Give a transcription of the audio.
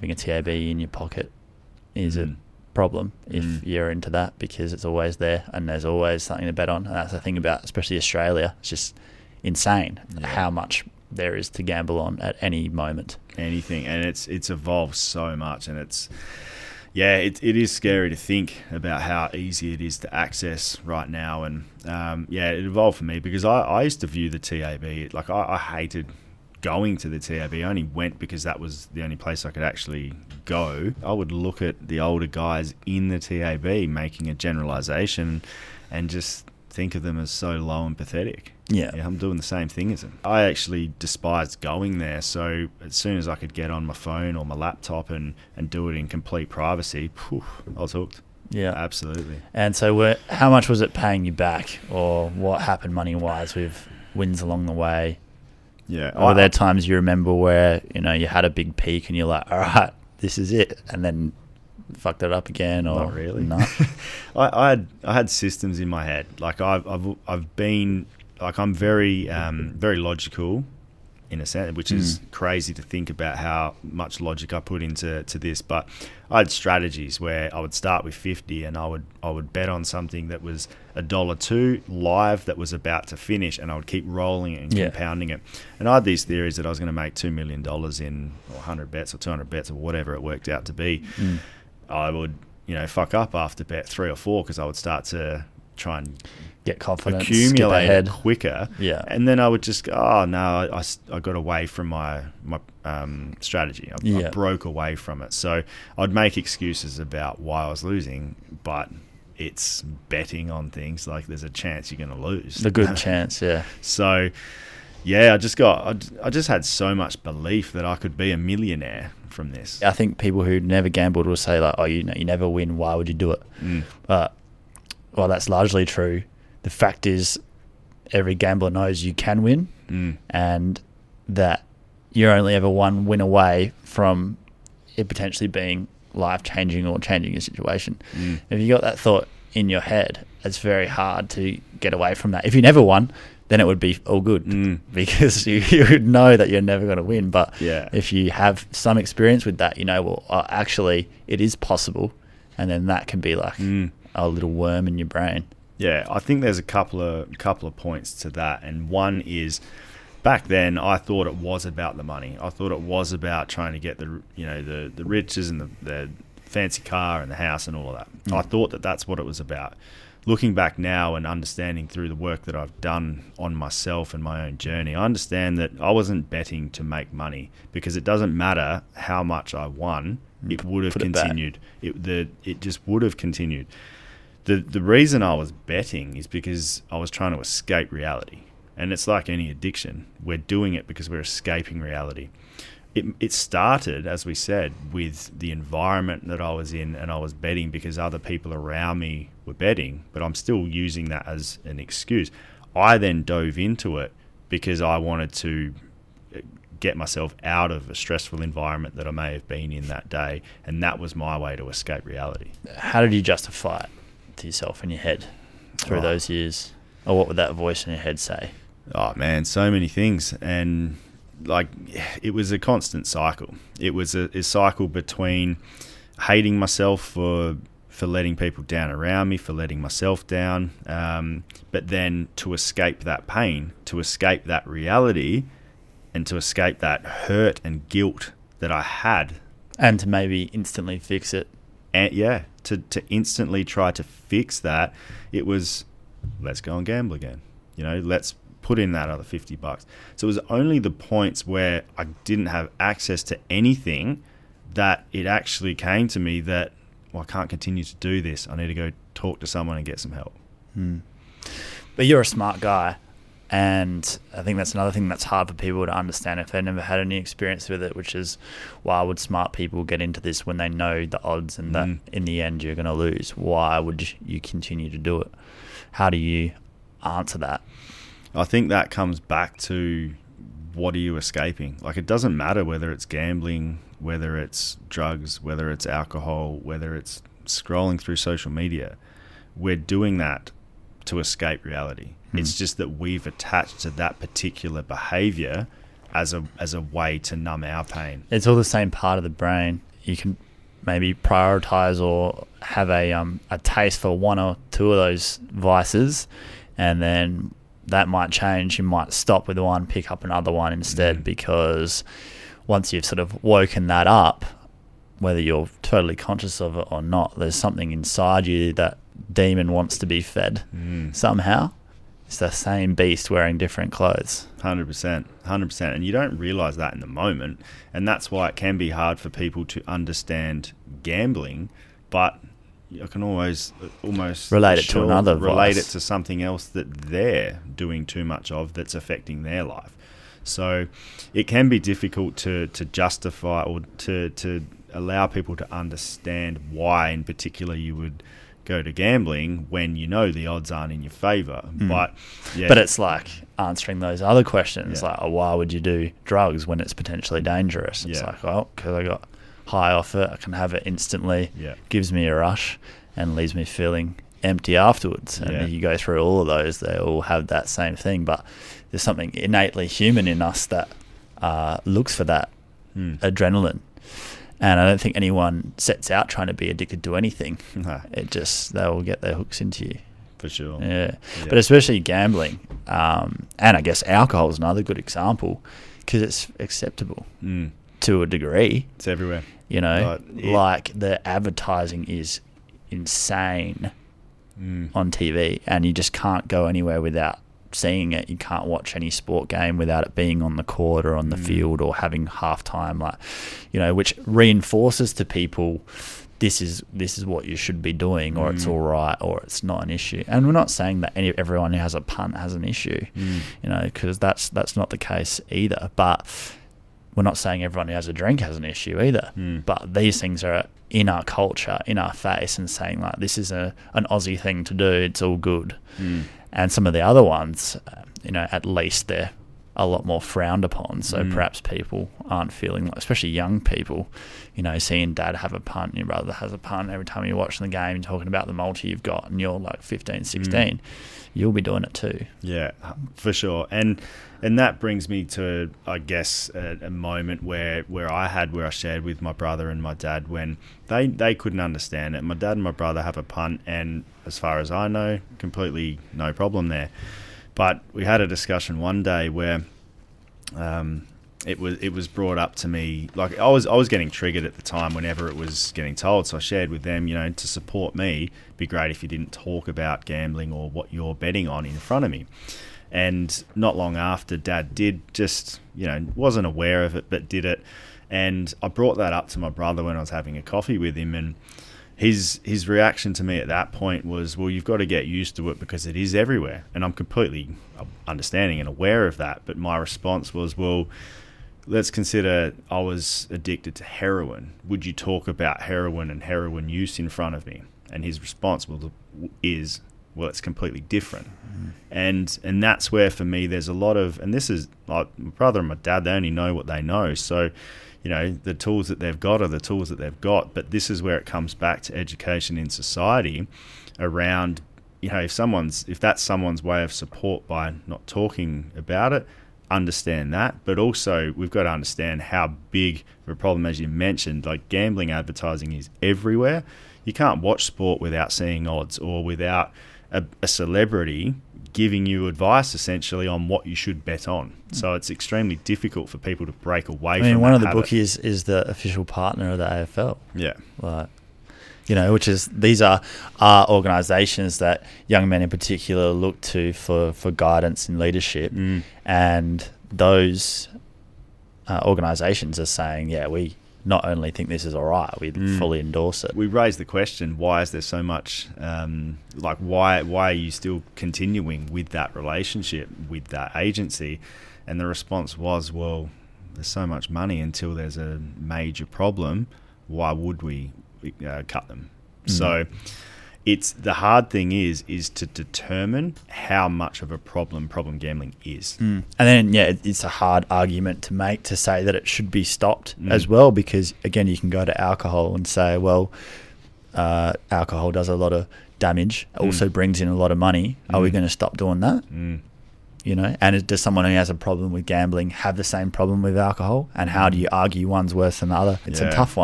having a TAB in your pocket is Mm. a problem if Mm. you're into that because it's always there and there's always something to bet on. And that's the thing about especially Australia. It's just insane Yeah. how much there is to gamble on at any moment. anything and it's it's evolved so much and it's yeah it, it is scary to think about how easy it is to access right now and um, yeah it evolved for me because I, I used to view the TAB like I, I hated going to the TAB I only went because that was the only place I could actually go I would look at the older guys in the TAB making a generalization and just think of them as so low and pathetic Yeah. yeah, I'm doing the same thing as him. I actually despised going there. So as soon as I could get on my phone or my laptop and, and do it in complete privacy, phew, I was hooked. Yeah. Absolutely. And so, where, how much was it paying you back, or what happened money wise with wins along the way? Yeah. Or were there times you remember where you know you had a big peak and you're like, all right, this is it, and then fucked it up again, or Not really. No. I, I had I had systems in my head. Like I've I've, I've been like I'm very um, very logical in a sense, which is Mm. crazy to think about how much logic I put into to this. But I had strategies where I would start with fifty, and I would I would bet on something that was a dollar two live that was about to finish, and I would keep rolling it and Yeah. compounding it. And I had these theories that I was going to make two million dollars in or hundred bets or two hundred bets or whatever it worked out to be. Mm. I would, you know, fuck up after bet three or four because I would start to try and Get confidence, accumulate ahead. quicker. Yeah. And then I would just go, oh, no, I, I got away from my, my um, strategy. I, I broke away from it. So I'd make excuses about why I was losing, but it's betting on things like there's a chance you're going to lose. The good chance, yeah. So, yeah, I just got, I just had so much belief that I could be a millionaire from this. I think people who never gambled will say like, "Oh, you know, you never win. Why would you do it?" Mm. But well, that's largely true. The fact is, every gambler knows you can win, Mm. and that you're only ever one win away from it potentially being life changing or changing your situation. Mm. If you got that thought in your head, it's very hard to get away from that. If you never won, then it would be all good Mm. because you, you would know that you're never going to win. But Yeah. if you have some experience with that, you know, well, uh, actually, it is possible. And then that can be like Mm. A little worm in your brain. Yeah, I think there's a couple of couple of points to that, and one is back then I thought it was about the money. I thought it was about trying to get the you know the the riches and the, the fancy car and the house and all of that. Mm. I thought that that's what it was about. Looking back now and understanding through the work that I've done on myself and my own journey, I understand that I wasn't betting to make money because it doesn't matter how much I won, it would have Put it continued. It the it just would have continued the the reason I was betting is because I was trying to escape reality, and it's like any addiction. We're doing it because we're escaping reality. It it started, as we said, with the environment that I was in, and I was betting because other people around me were betting, but I'm still using that as an excuse. I then dove into it because I wanted to uh, get myself out of a stressful environment that I may have been in that day, and that was my way to escape reality. How did you justify it to yourself in your head through Oh. those years? Or what would that voice in your head say? Oh man, so many things, and like it was a constant cycle. It was a, a cycle between hating myself for for letting people down around me, for letting myself down, um, but then to escape that pain, to escape that reality, and to escape that hurt and guilt that I had And to maybe instantly fix it. And yeah, to, to instantly try to fix that, it was let's go and gamble again. You know, let's put in that other 50 bucks. So it was only the points where I didn't have access to anything that it actually came to me that, well, I can't continue to do this. I need to go talk to someone and get some help. Hmm. But you're a smart guy. And I think that's another thing that's hard for people to understand if they've never had any experience with it, which is why would smart people get into this when they know the odds and that Mm. in the end you're going to lose? Why would you continue to do it? How do you answer that? I think that comes back to what are you escaping? Like it doesn't matter whether it's gambling, whether it's drugs, whether it's alcohol, whether it's scrolling through social media. We're doing that to escape reality. Hmm. It's just that we've attached to that particular behavior as a as a way to numb our pain. It's all the same part of the brain. you can maybe prioritize or have a um, a taste for one or two of those vices, and then that might change. You might stop with one, pick up another one instead, Mm. because once you've sort of woken that up, whether you're totally conscious of it or not, there's something inside you that demon wants to be fed Mm. somehow. It's the same beast wearing different clothes. Hundred percent, hundred percent, and you don't realize that in the moment, and that's why it can be hard for people to understand gambling. But I can always almost Relate it to another relate vice. it to something else that they're doing too much of that's affecting their life. So it can be difficult to to justify or to to allow people to understand why, in particular, you would go to gambling when you know the odds aren't in your favor. But yeah. But it's like answering those other questions, Yeah. like, oh, why would you do drugs when it's potentially dangerous? It's Yeah. like, oh, because I got high off it, I can have it instantly, Yeah. gives me a rush, and leaves me feeling empty afterwards. And Yeah. you go through all of those, they all have that same thing. But there's something innately human in us that uh, looks for that Hmm. adrenaline. And I don't think anyone sets out trying to be addicted to anything. No, It just, they'll get their hooks into you. for sure. Yeah. Yeah. But especially gambling, um, and I guess alcohol is another good example because it's acceptable Mm. to a degree. It's everywhere. You know, it- like the advertising is insane Mm. on TV, and you just can't go anywhere without seeing it. You can't watch any sport game without it being on the court or on the Mm. field or having halftime, like you know, which reinforces to people this is this is what you should be doing, or it's Mm. all right, or it's not an issue. And we're not saying that any, everyone who has a punt has an issue, Mm. you know, because that's that's not the case either. But we're not saying everyone who has a drink has an issue either. Mm. But these things are in our culture, in our face, and saying like this is a an Aussie thing to do. It's all good. And some of the other ones, uh, you know, at least they're a lot more frowned upon. So Mm. perhaps people aren't feeling like, especially young people, you know, seeing dad have a punt, your brother has a punt. Every time you're watching the game, and talking about the multi you've got, and you're like 15, 16, you'll be doing it too. Yeah, for sure. And and that brings me to I guess a, a moment where where I had where I shared with my brother and my dad when they they couldn't understand it. My dad and my brother have a punt, and as far as I know, completely no problem there. But we had a discussion one day where um, it was it was brought up to me like I was I was getting triggered at the time whenever it was getting told. So I shared with them, you know, to support me, it'd be great if you didn't talk about gambling or what you're betting on in front of me. And not long after, Dad did just you know wasn't aware of it, but did it. And I brought that up to my brother when I was having a coffee with him, and his his reaction to me at that point was, "Well, you've got to get used to it because it is everywhere." And I'm completely uh, understanding and aware of that. But my response was, "Well, let's consider I was addicted to heroin. Would you talk about heroin and heroin use in front of me?" And his response was, "Is well, it's completely different." And and that's where for me there's a lot of and this is like my brother and my dad they only know what they know. So you know the tools that they've got are the tools that they've got. But this is where it comes back to education in society around you know if someone's if that's someone's way of support by not talking about it understand that. But also we've got to understand how big of a problem as you mentioned like gambling advertising is everywhere. You can't watch sport without seeing odds or without a, a celebrity giving you advice essentially on what you should bet on so it's extremely difficult for people to break away I from mean, one of the habit. bookies is the official partner of the AFL. yeah like you know which is these are are organizations that young men in particular look to for for guidance and leadership Mm. and those uh, organizations are saying yeah we not only think this is all right we Mm. fully endorse it we raised the question why is there so much um, like why why are you still continuing with that relationship with that agency and the response was well there's so much money until there's a major problem why would we uh, cut them Mm. so it's the hard thing is is to determine how much of a problem problem gambling is Mm. And then, yeah, it's a hard argument to make to say that it should be stopped Mm. as well, because again, you can go to alcohol and say, well, uh, alcohol does a lot of damage, also brings in a lot of money. Are we Mm. going to stop doing that? mm. You know, and does someone who has a problem with gambling have the same problem with alcohol? And how do you argue one's worse than the other? It's Yeah. a tough one.